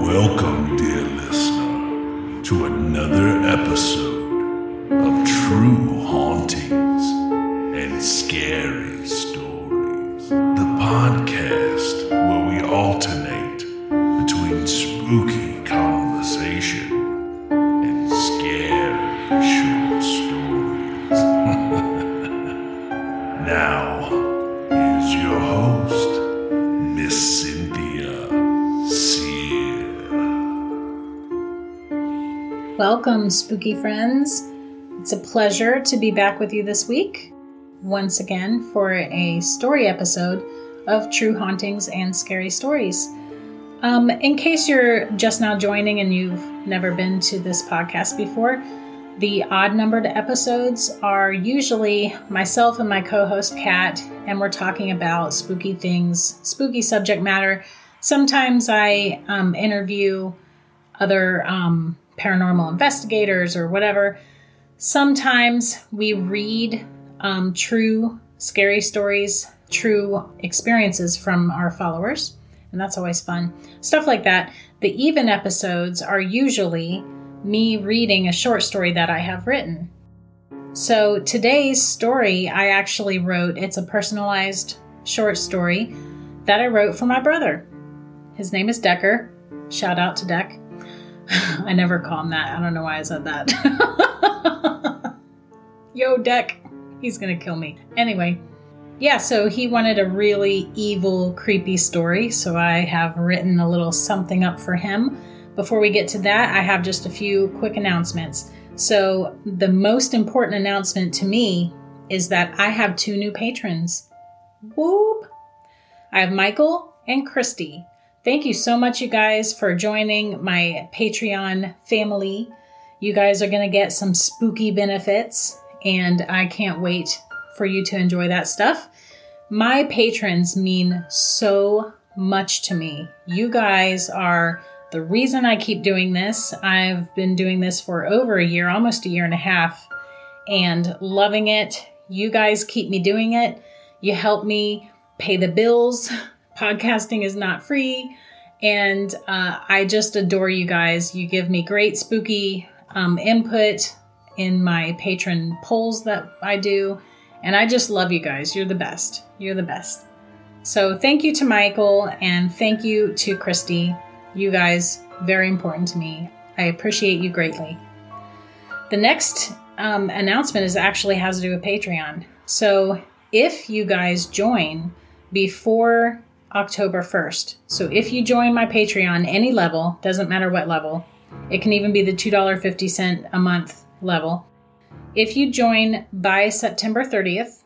Welcome, dear listener, to another episode of True Hauntings and Scary spooky friends. It's a pleasure to be back with you this week, once again, for a story episode of True Hauntings and Scary Stories. Um, in case you're just now joining and you've never been to this podcast before, the odd numbered episodes are usually myself and my co host Kat, and we're talking about spooky things, spooky subject matter. Sometimes I um, interview other um, paranormal investigators or whatever. Sometimes we read um, true scary stories, true experiences from our followers, and that's always fun. Stuff like that. The even episodes are usually me reading a short story that I have written. So today's story I actually wrote, it's a personalized short story that I wrote for my brother. His name is Decker. Shout out to Deck. I never call him that. I don't know why I said that. Yo, Deck. He's gonna kill me. Anyway, yeah, so he wanted a really evil, creepy story, so I have written a little something up for him. Before we get to that, I have just a few quick announcements. So, the most important announcement to me is that I have two new patrons. Whoop! I have Michael and Christy. Thank you so much, you guys, for joining my Patreon family. You guys are going to get some spooky benefits, and I can't wait for you to enjoy that stuff. My patrons mean so much to me. You guys are the reason I keep doing this. I've been doing this for over a year, almost a year and a half, and loving it. You guys keep me doing it. You help me pay the bills. Podcasting is not free. And uh, I just adore you guys. You give me great spooky um, input in my patron polls that I do. And I just love you guys. You're the best. You're the best. So thank you to Michael and thank you to Christy. You guys, very important to me. I appreciate you greatly. The next um, announcement is actually has to do with Patreon. So if you guys join before October 1st, so if you join my Patreon any level, doesn't matter what level, it can even be the $2.50 a month level. If you join by September 30th,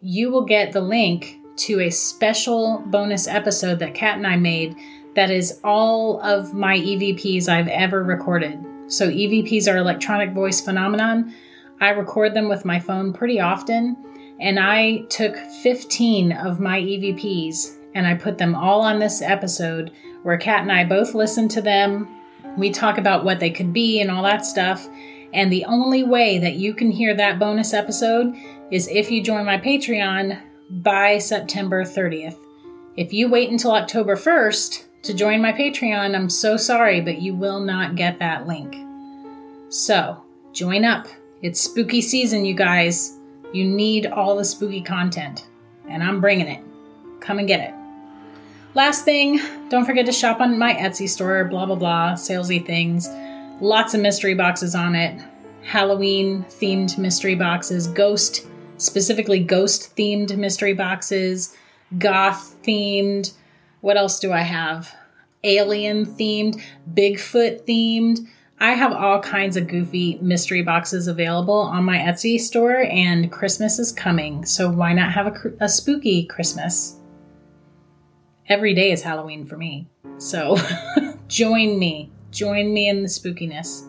you will get the link to a special bonus episode that Kat and I made that is all of my EVPs I've ever recorded. So, EVPs are electronic voice phenomenon. I record them with my phone pretty often, and I took 15 of my EVPs and I put them all on this episode where Kat and I both listen to them. We talk about what they could be and all that stuff. And the only way that you can hear that bonus episode is if you join my Patreon by September 30th. If you wait until October 1st to join my Patreon, I'm so sorry, but you will not get that link. So, join up. It's spooky season, you guys. You need all the spooky content, and I'm bringing it. Come and get it. Last thing, don't forget to shop on my Etsy store, blah blah blah, salesy things. Lots of mystery boxes on it. Halloween themed mystery boxes, ghost, specifically ghost themed mystery boxes, goth themed. What else do I have? Alien themed, Bigfoot themed. I have all kinds of goofy mystery boxes available on my Etsy store, and Christmas is coming, so why not have a, a spooky Christmas? Every day is Halloween for me, so join me. Join me in the spookiness.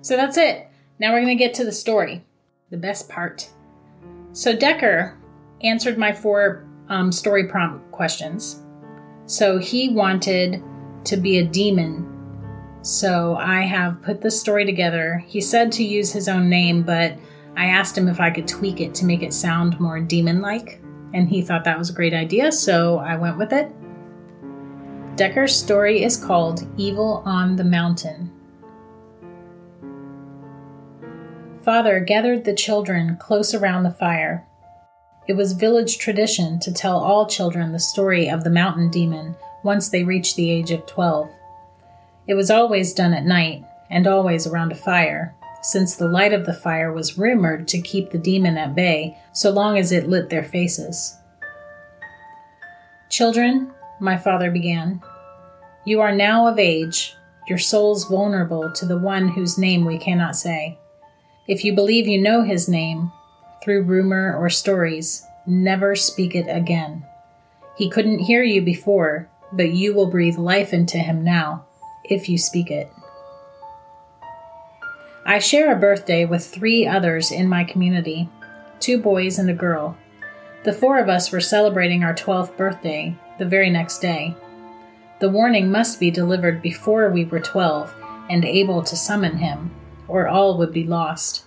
So that's it. Now we're going to get to the story, the best part. So Decker answered my four um, story prompt questions. So he wanted to be a demon. So I have put this story together. He said to use his own name, but I asked him if I could tweak it to make it sound more demon like. And he thought that was a great idea, so I went with it. Decker's story is called Evil on the Mountain. Father gathered the children close around the fire. It was village tradition to tell all children the story of the mountain demon once they reached the age of 12. It was always done at night and always around a fire, since the light of the fire was rumored to keep the demon at bay so long as it lit their faces. Children, my father began, you are now of age, your souls vulnerable to the one whose name we cannot say. If you believe you know his name, through rumor or stories, never speak it again. He couldn't hear you before, but you will breathe life into him now, if you speak it. I share a birthday with three others in my community two boys and a girl. The four of us were celebrating our 12th birthday the very next day. The warning must be delivered before we were 12 and able to summon him, or all would be lost.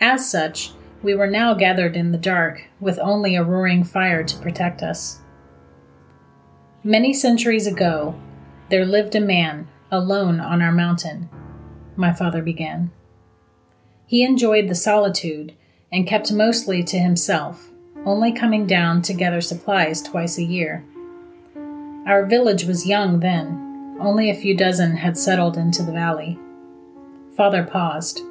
As such, we were now gathered in the dark, with only a roaring fire to protect us. Many centuries ago, there lived a man alone on our mountain, my father began. He enjoyed the solitude and kept mostly to himself, only coming down to gather supplies twice a year. Our village was young then, only a few dozen had settled into the valley. Father paused,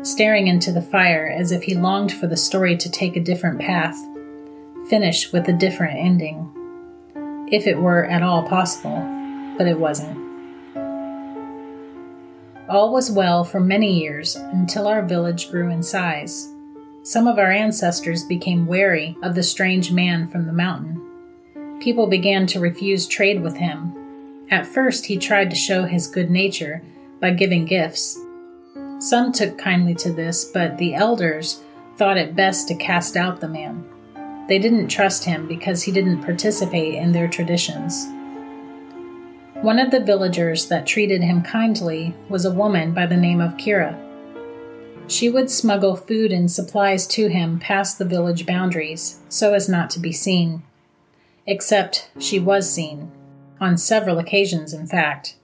staring into the fire as if he longed for the story to take a different path, finish with a different ending. If it were at all possible, but it wasn't. All was well for many years until our village grew in size. Some of our ancestors became wary of the strange man from the mountain people began to refuse trade with him. At first, he tried to show his good nature by giving gifts. Some took kindly to this, but the elders thought it best to cast out the man. They didn't trust him because he didn't participate in their traditions. One of the villagers that treated him kindly was a woman by the name of Kira. She would smuggle food and supplies to him past the village boundaries so as not to be seen except she was seen, on several occasions, in fact.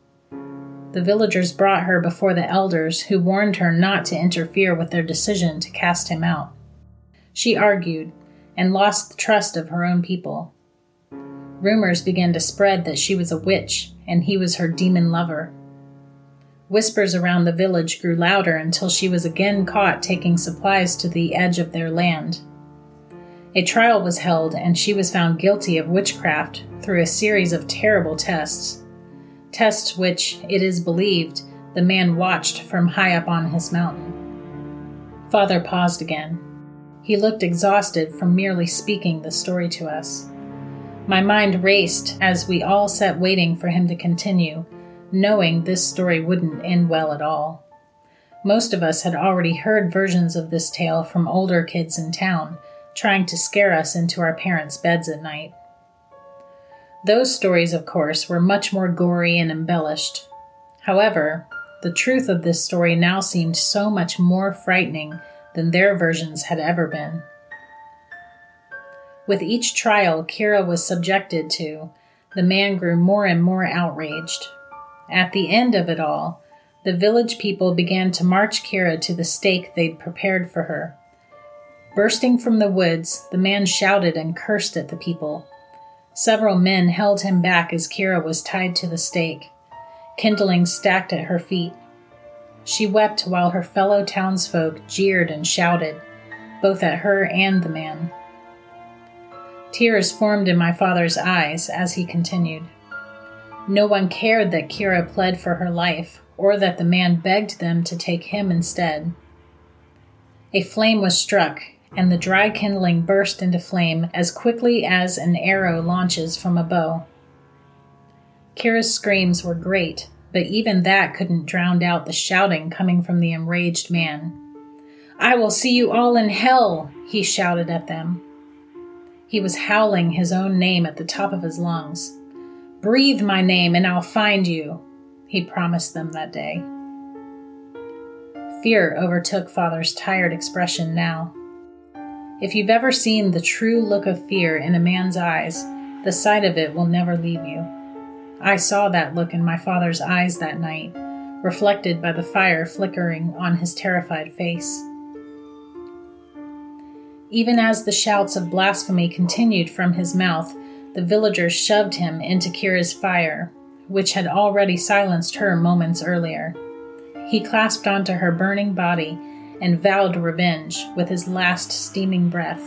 The villagers brought her before the elders, who warned her not to interfere with their decision to cast him out. She argued and lost the trust of her own people. Rumors began to spread that she was a witch and he was her demon lover. Whispers around the village grew louder until she was again caught taking supplies to the edge of their land. A trial was held, and she was found guilty of witchcraft through a series of terrible tests. Tests which, it is believed, the man watched from high up on his mountain. Father paused again. He looked exhausted from merely speaking the story to us. My mind raced as we all sat waiting for him to continue, knowing this story wouldn't end well at all. Most of us had already heard versions of this tale from older kids in town trying to scare us into our parents' beds at night. Those stories, of course, were much more gory and embellished. However, the truth of this story now seemed so much more frightening than their versions had ever been. With each trial Kira was subjected to, the man grew more and more outraged. At the end of it all, the village people began to march Kira to the stake they'd prepared for her. Bursting from the woods, the man shouted and cursed at the people. Several men held him back as Kira was tied to the stake, kindling stacked at her feet. She wept while her fellow townsfolk jeered and shouted, both at her and the man. Tears formed in my father's eyes as he continued. No one cared that Kira pled for her life, or that the man begged them to take him instead. A flame was struck, and the dry kindling burst into flame as quickly as an arrow launches from a bow. Kira's screams were great, but even that couldn't drown out the shouting coming from the enraged man. I will see you all in hell, he shouted at them. He was howling his own name at the top of his lungs. Breathe my name and I'll find you, he promised them that day. Fear overtook Father's tired expression now. If you've ever seen the true look of fear in a man's eyes, the sight of it will never leave you. I saw that look in my father's eyes that night, reflected by the fire flickering on his terrified face. Even as the shouts of blasphemy continued from his mouth, the villagers shoved him into Kira's fire, which had already silenced her moments earlier. He clasped onto her burning body and vowed revenge with his last steaming breath.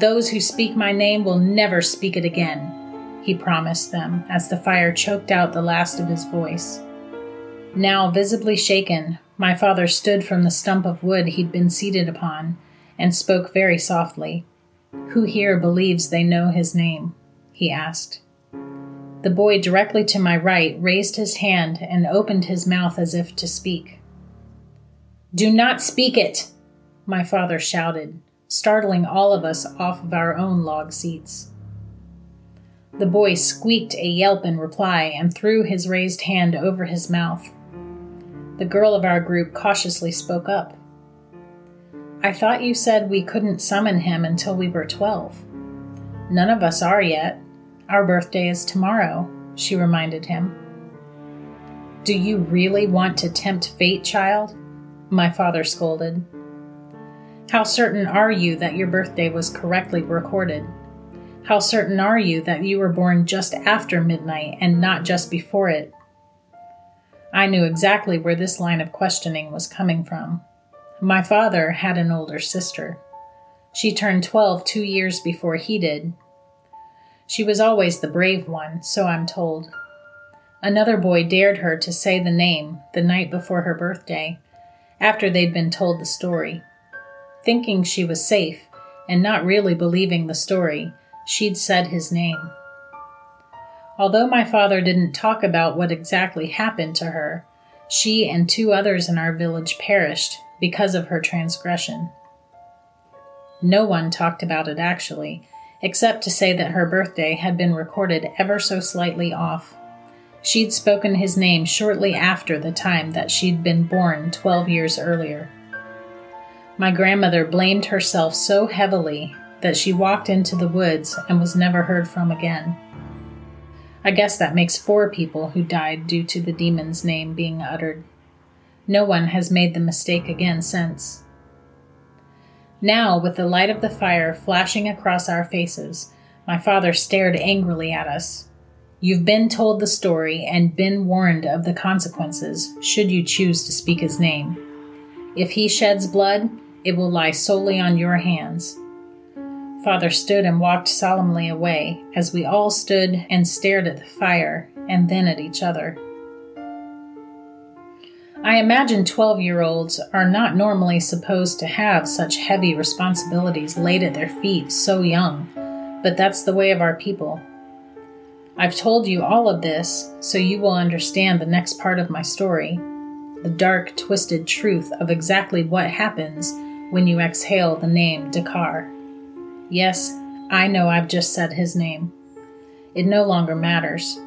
Those who speak my name will never speak it again, he promised them as the fire choked out the last of his voice. Now visibly shaken, my father stood from the stump of wood he'd been seated upon and spoke very softly. Who here believes they know his name? he asked. The boy directly to my right raised his hand and opened his mouth as if to speak. Do not speak it! My father shouted, startling all of us off of our own log seats. The boy squeaked a yelp in reply and threw his raised hand over his mouth. The girl of our group cautiously spoke up. I thought you said we couldn't summon him until we were 12. None of us are yet. Our birthday is tomorrow, she reminded him. Do you really want to tempt fate, child? My father scolded. How certain are you that your birthday was correctly recorded? How certain are you that you were born just after midnight and not just before it? I knew exactly where this line of questioning was coming from. My father had an older sister. She turned 12 two years before he did. She was always the brave one, so I'm told. Another boy dared her to say the name the night before her birthday, after they'd been told the story. Thinking she was safe, and not really believing the story, she'd said his name. Although my father didn't talk about what exactly happened to her, she and two others in our village perished because of her transgression. No one talked about it actually, except to say that her birthday had been recorded ever so slightly off. She'd spoken his name shortly after the time that she'd been born 12 years earlier. My grandmother blamed herself so heavily that she walked into the woods and was never heard from again. I guess that makes four people who died due to the demon's name being uttered. No one has made the mistake again since. Now, with the light of the fire flashing across our faces, my father stared angrily at us. You've been told the story and been warned of the consequences should you choose to speak his name. If he sheds blood, it will lie solely on your hands. Father stood and walked solemnly away as we all stood and stared at the fire and then at each other. I imagine 12 year olds are not normally supposed to have such heavy responsibilities laid at their feet so young, but that's the way of our people. I've told you all of this so you will understand the next part of my story the dark, twisted truth of exactly what happens when you exhale the name Dakar. Yes, I know I've just said his name. It no longer matters.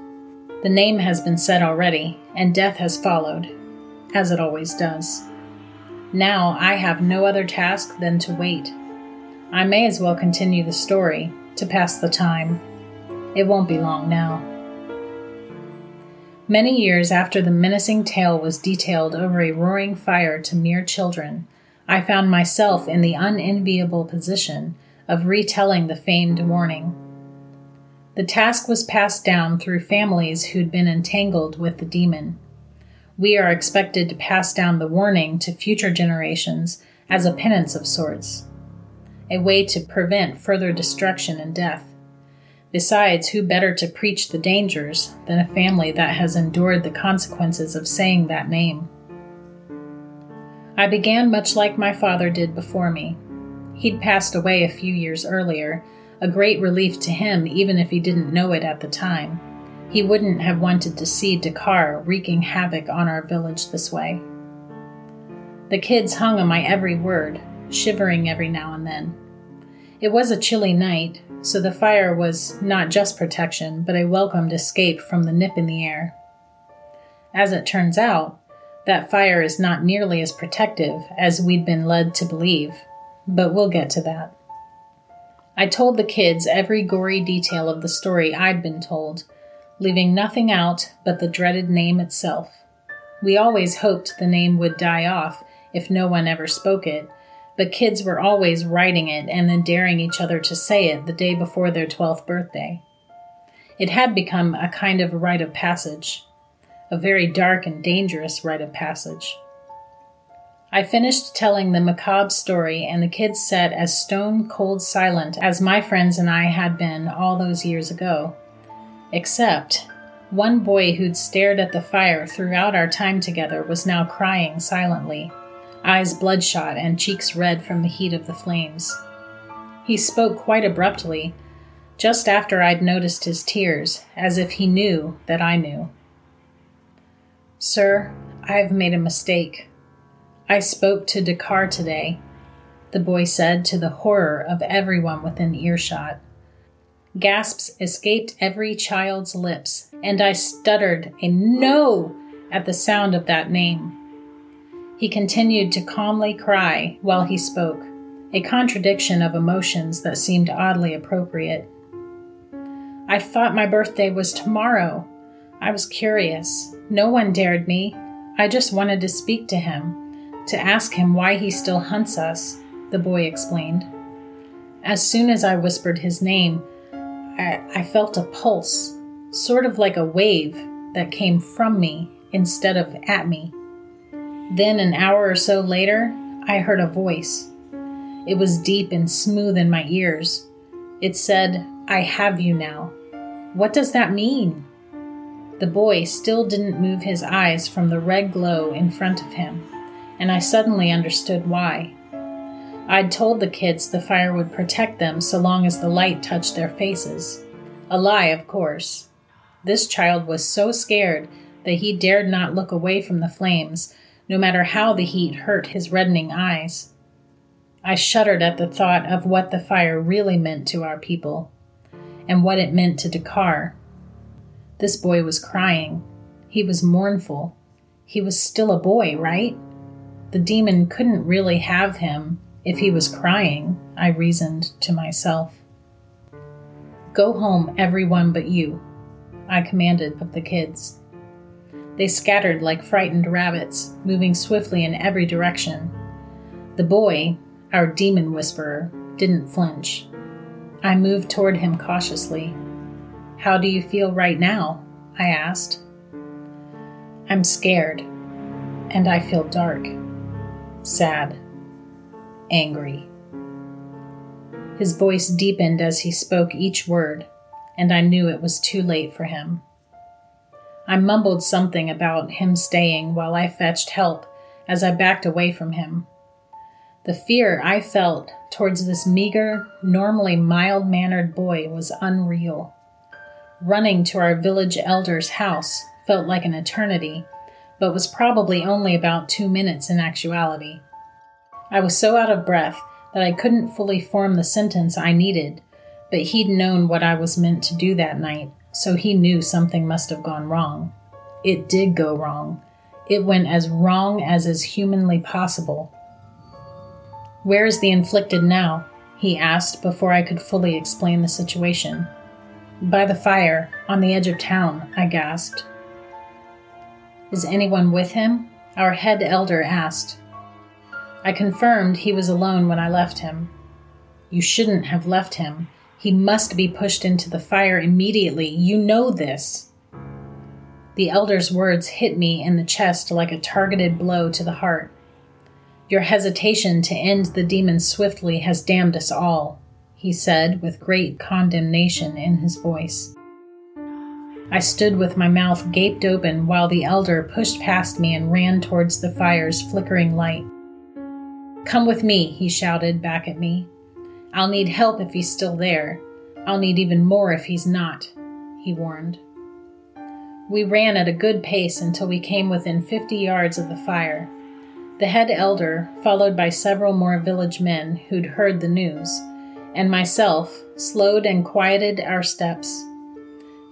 The name has been said already, and death has followed, as it always does. Now I have no other task than to wait. I may as well continue the story to pass the time. It won't be long now. Many years after the menacing tale was detailed over a roaring fire to mere children, I found myself in the unenviable position of retelling the famed warning. The task was passed down through families who'd been entangled with the demon. We are expected to pass down the warning to future generations as a penance of sorts, a way to prevent further destruction and death. Besides, who better to preach the dangers than a family that has endured the consequences of saying that name? I began much like my father did before me, He'd passed away a few years earlier, a great relief to him even if he didn't know it at the time. He wouldn't have wanted to see Dakar wreaking havoc on our village this way. The kids hung on my every word, shivering every now and then. It was a chilly night, so the fire was not just protection, but a welcomed escape from the nip in the air. As it turns out, that fire is not nearly as protective as we'd been led to believe but we'll get to that. I told the kids every gory detail of the story I'd been told, leaving nothing out but the dreaded name itself. We always hoped the name would die off if no one ever spoke it, but kids were always writing it and then daring each other to say it the day before their 12th birthday. It had become a kind of rite of passage, a very dark and dangerous rite of passage. I finished telling the macabre story, and the kids sat as stone cold silent as my friends and I had been all those years ago. Except one boy who'd stared at the fire throughout our time together was now crying silently, eyes bloodshot and cheeks red from the heat of the flames. He spoke quite abruptly, just after I'd noticed his tears, as if he knew that I knew. Sir, I've made a mistake. I spoke to Dakar today, the boy said to the horror of everyone within earshot. Gasps escaped every child's lips, and I stuttered a no at the sound of that name. He continued to calmly cry while he spoke, a contradiction of emotions that seemed oddly appropriate. I thought my birthday was tomorrow. I was curious. No one dared me. I just wanted to speak to him, to ask him why he still hunts us, the boy explained. As soon as I whispered his name, I, I felt a pulse, sort of like a wave that came from me instead of at me. Then, an hour or so later, I heard a voice. It was deep and smooth in my ears. It said, I have you now. What does that mean? The boy still didn't move his eyes from the red glow in front of him, and I suddenly understood why. I'd told the kids the fire would protect them so long as the light touched their faces. A lie, of course. This child was so scared that he dared not look away from the flames, no matter how the heat hurt his reddening eyes. I shuddered at the thought of what the fire really meant to our people, and what it meant to Dakar. This boy was crying. He was mournful. He was still a boy, right? The demon couldn't really have him if he was crying, I reasoned to myself. Go home, everyone but you, I commanded of the kids. They scattered like frightened rabbits, moving swiftly in every direction. The boy, our demon whisperer, didn't flinch. I moved toward him cautiously. How do you feel right now? I asked. I'm scared, and I feel dark, sad angry. His voice deepened as he spoke each word, and I knew it was too late for him. I mumbled something about him staying while I fetched help as I backed away from him. The fear I felt towards this meager, normally mild mannered boy was unreal. Running to our village elder's house felt like an eternity, but was probably only about two minutes in actuality. I was so out of breath that I couldn't fully form the sentence I needed, but he'd known what I was meant to do that night, so he knew something must have gone wrong. It did go wrong. It went as wrong as is humanly possible. Where is the inflicted now? he asked before I could fully explain the situation. By the fire, on the edge of town, I gasped. Is anyone with him? Our head elder asked, I confirmed he was alone when I left him. You shouldn't have left him. He must be pushed into the fire immediately. You know this. The elder's words hit me in the chest like a targeted blow to the heart. Your hesitation to end the demon swiftly has damned us all, he said with great condemnation in his voice. I stood with my mouth gaped open while the elder pushed past me and ran towards the fire's flickering light. Come with me, he shouted back at me. I'll need help if he's still there. I'll need even more if he's not, he warned. We ran at a good pace until we came within fifty yards of the fire. The head elder, followed by several more village men who'd heard the news, and myself, slowed and quieted our steps.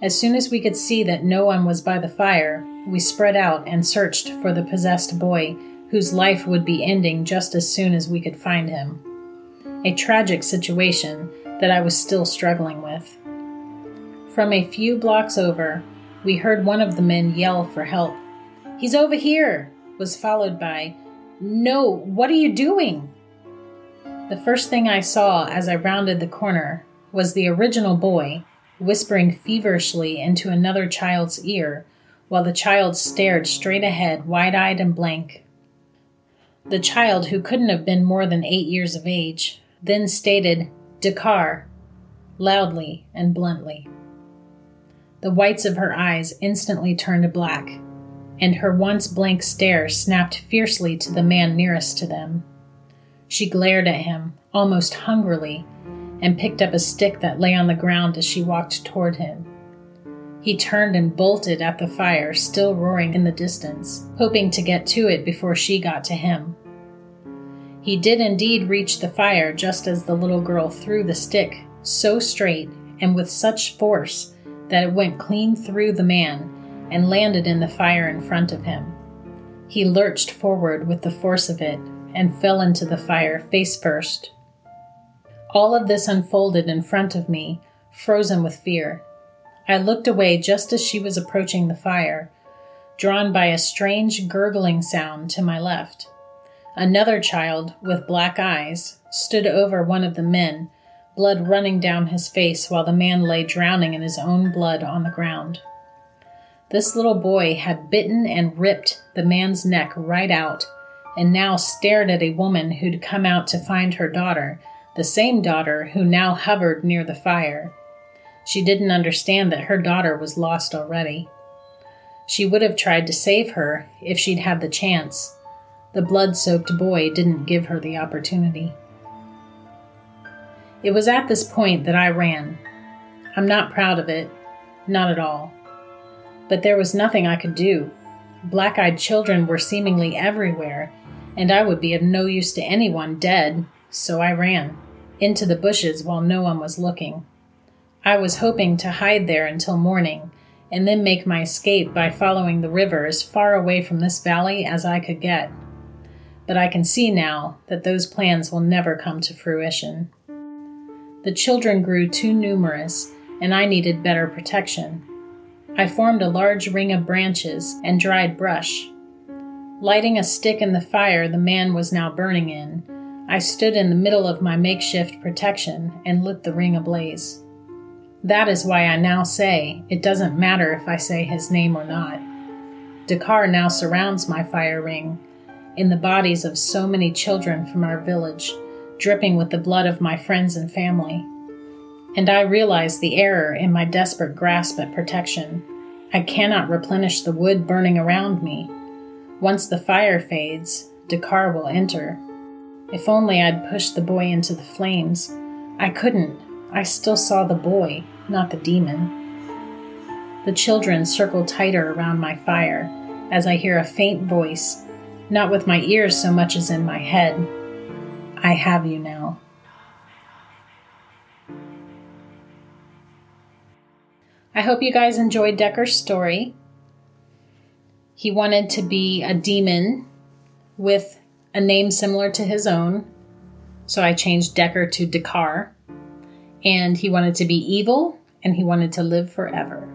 As soon as we could see that no one was by the fire, we spread out and searched for the possessed boy whose life would be ending just as soon as we could find him. A tragic situation that I was still struggling with. From a few blocks over, we heard one of the men yell for help. He's over here, was followed by, No, what are you doing? The first thing I saw as I rounded the corner was the original boy whispering feverishly into another child's ear while the child stared straight ahead, wide eyed and blank. The child, who couldn't have been more than eight years of age, then stated, Dakar, loudly and bluntly. The whites of her eyes instantly turned black, and her once blank stare snapped fiercely to the man nearest to them. She glared at him, almost hungrily, and picked up a stick that lay on the ground as she walked toward him. He turned and bolted at the fire, still roaring in the distance, hoping to get to it before she got to him. He did indeed reach the fire just as the little girl threw the stick so straight and with such force that it went clean through the man and landed in the fire in front of him. He lurched forward with the force of it and fell into the fire face first. All of this unfolded in front of me, frozen with fear. I looked away just as she was approaching the fire, drawn by a strange gurgling sound to my left. Another child, with black eyes, stood over one of the men, blood running down his face while the man lay drowning in his own blood on the ground. This little boy had bitten and ripped the man's neck right out, and now stared at a woman who'd come out to find her daughter, the same daughter who now hovered near the fire. She didn't understand that her daughter was lost already. She would have tried to save her if she'd had the chance. The blood soaked boy didn't give her the opportunity. It was at this point that I ran. I'm not proud of it, not at all. But there was nothing I could do. Black eyed children were seemingly everywhere, and I would be of no use to anyone dead, so I ran into the bushes while no one was looking. I was hoping to hide there until morning and then make my escape by following the river as far away from this valley as I could get. But I can see now that those plans will never come to fruition. The children grew too numerous, and I needed better protection. I formed a large ring of branches and dried brush. Lighting a stick in the fire the man was now burning in, I stood in the middle of my makeshift protection and lit the ring ablaze. That is why I now say it doesn't matter if I say his name or not. Dakar now surrounds my fire ring in the bodies of so many children from our village dripping with the blood of my friends and family. And I realize the error in my desperate grasp at protection. I cannot replenish the wood burning around me. Once the fire fades, Dakar will enter. If only I'd pushed the boy into the flames. I couldn't. I still saw the boy, not the demon. The children circle tighter around my fire as I hear a faint voice, not with my ears so much as in my head, I have you now. I hope you guys enjoyed Decker's story. He wanted to be a demon with a name similar to his own, so I changed Decker to Dakar. And he wanted to be evil and he wanted to live forever.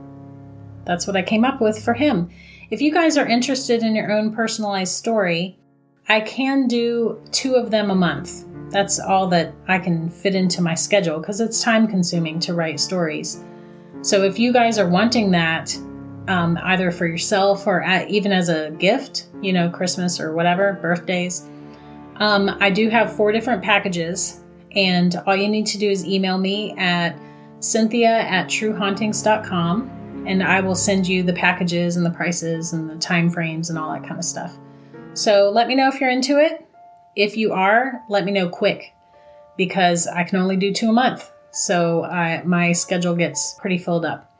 That's what I came up with for him. If you guys are interested in your own personalized story, I can do two of them a month. That's all that I can fit into my schedule because it's time consuming to write stories. So if you guys are wanting that, um, either for yourself or at, even as a gift, you know, Christmas or whatever, birthdays, um, I do have four different packages. And all you need to do is email me at cynthia at truehauntings.com and I will send you the packages and the prices and the time frames and all that kind of stuff. So let me know if you're into it. If you are, let me know quick because I can only do two a month. So I, my schedule gets pretty filled up.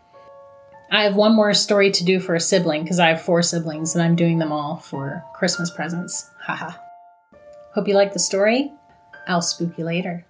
I have one more story to do for a sibling because I have four siblings and I'm doing them all for Christmas presents. Haha. Hope you like the story. I'll spook you later.